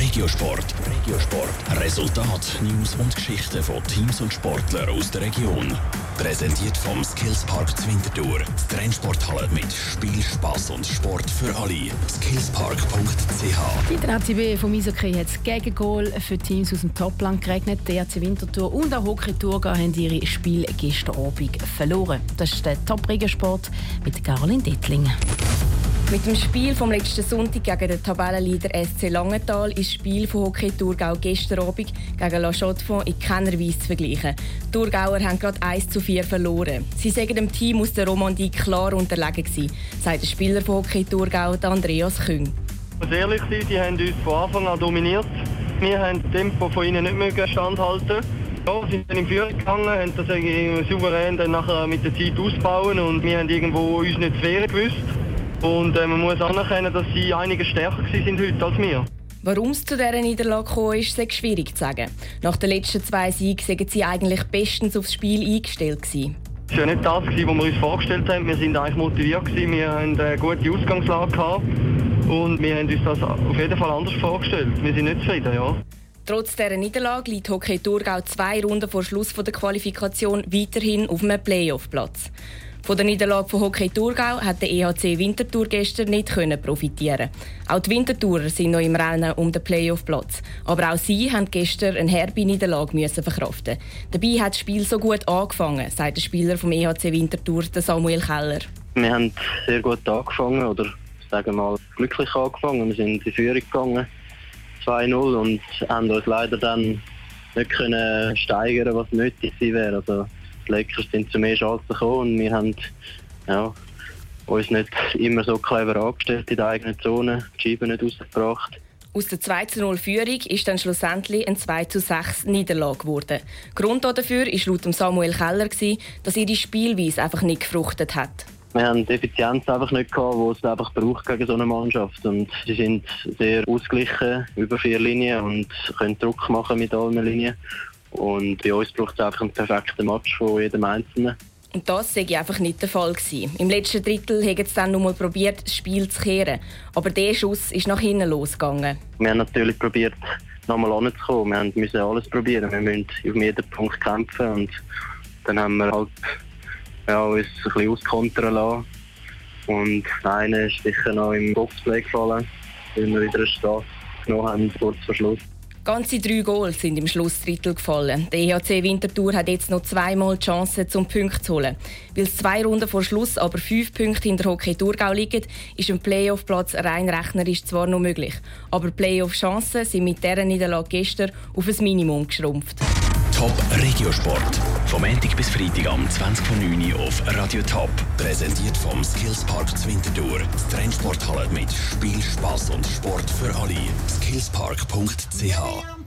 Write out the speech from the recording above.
Regiosport. Regiosport. Resultat, News und Geschichten von Teams und Sportlern aus der Region. Präsentiert vom Skillspark Zwintertour. Die Trennsporthalle mit Spiel, Spass und Sport für alle. Skillspark.ch. In der ACB vom Eishockey hat es Gegengol für Teams aus dem Topland geregnet. Der AC Winterthur und der Hockey Tour haben ihre Spiel gestern Abend verloren. Das ist der Top Regiosport mit Caroline Dettling. Mit dem Spiel vom letzten Sonntag gegen den Tabellenleader SC Langenthal ist das Spiel von Hockey Thurgau gestern Abend gegen La Chaux-de-Fonds in keiner Weise zu vergleichen. Die Thurgauer haben gerade 1 zu 4 verloren. Sie sagen dem Team aus der Romandie klar unterlegen gewesen, sagt der Spieler von Hockey Thurgau, Andreas Küng. Ich muss ehrlich sein, sie haben uns von Anfang an dominiert. Wir haben das Tempo von ihnen nicht mehr standhalten. Ja, sind dann in Führung gegangen, haben das souverän dann nachher mit der Zeit ausbauen und wir haben irgendwo uns nicht zu wehren gewusst. Und äh, man muss anerkennen, dass sie einige stärker sind heute als wir. Warum es zu dieser Niederlage gekommen ist, ist schwierig zu sagen. Nach den letzten zwei Siegen waren sie eigentlich bestens aufs Spiel eingestellt. Gewesen. Es war ja nicht das, was wir uns vorgestellt haben. Wir waren eigentlich motiviert, gewesen. wir hatten eine gute Ausgangslage gehabt. und wir haben uns das auf jeden Fall anders vorgestellt. Wir sind nicht zufrieden, ja. Trotz dieser Niederlage liegt Hockey Thurgau zwei Runden vor Schluss der Qualifikation weiterhin auf einem Playoff-Platz. Von der Niederlage von Hockey Thurgau hat der EHC Winterthur gestern nicht können profitieren. Auch die Winterthurer sind noch im Rennen um den Playoff-Platz. Aber auch sie haben gestern eine herbe Niederlage müssen verkraften. Dabei hat das Spiel so gut angefangen, sagt der Spieler vom EHC Winterthur, Samuel Keller. Wir haben sehr gut angefangen oder sagen wir mal glücklich angefangen. Wir sind in die Führung gegangen, 2-0 und haben uns leider dann nicht können steigern, was nötig wäre. Also die Lakers sind zu mehr Chancen gekommen und wir haben ja, uns nicht immer so clever angestellt in der eigenen Zone, die Scheiben nicht rausgebracht. Aus der 2 0 Führung ist dann schlussendlich ein 2 6 Niederlage geworden. Grund dafür war laut Samuel Keller, dass ihre Spielweise einfach nicht gefruchtet hat. Wir haben die Effizienz einfach nicht gehabt, die es einfach braucht gegen so eine Mannschaft. Und sie sind sehr ausgeglichen über vier Linien und können Druck machen mit allen Linien. Und bei uns braucht es einfach einen perfekten Match von jedem Einzelnen. Und das sei einfach nicht der Fall gewesen. Im letzten Drittel haben sie dann noch mal probiert, das Spiel zu kehren. Aber der Schuss ist nach hinten losgegangen. Wir haben natürlich probiert, nochmal anzukommen. Wir mussten alles probieren. Wir müssen auf jeden Punkt kämpfen. Und dann haben wir halt ja, uns ein bisschen auskontern lassen. Und einer ist sicher noch im Boxplay gefallen, weil wir wieder einen Start genommen haben, kurz vor Schluss. Ganze drei Goals sind im Schlussdrittel gefallen. Der EHC Winterthur hat jetzt noch zweimal die Chance, zum Punkt zu holen. Weil zwei Runden vor Schluss aber fünf Punkte hinter Hockey Thurgau liegen, ist ein Playoff-Platz rein rechnerisch zwar noch möglich. Aber Playoff-Chancen sind mit dieser Niederlage gestern auf ein Minimum geschrumpft. Top Regiosport. Vom Montag bis Freitag am 20.09 Uhr auf Radio Top. Präsentiert vom Skillspark Zwintertour. Die Trennsporthalle mit Spiel, Spass und Sport für alle. Skillspark.ch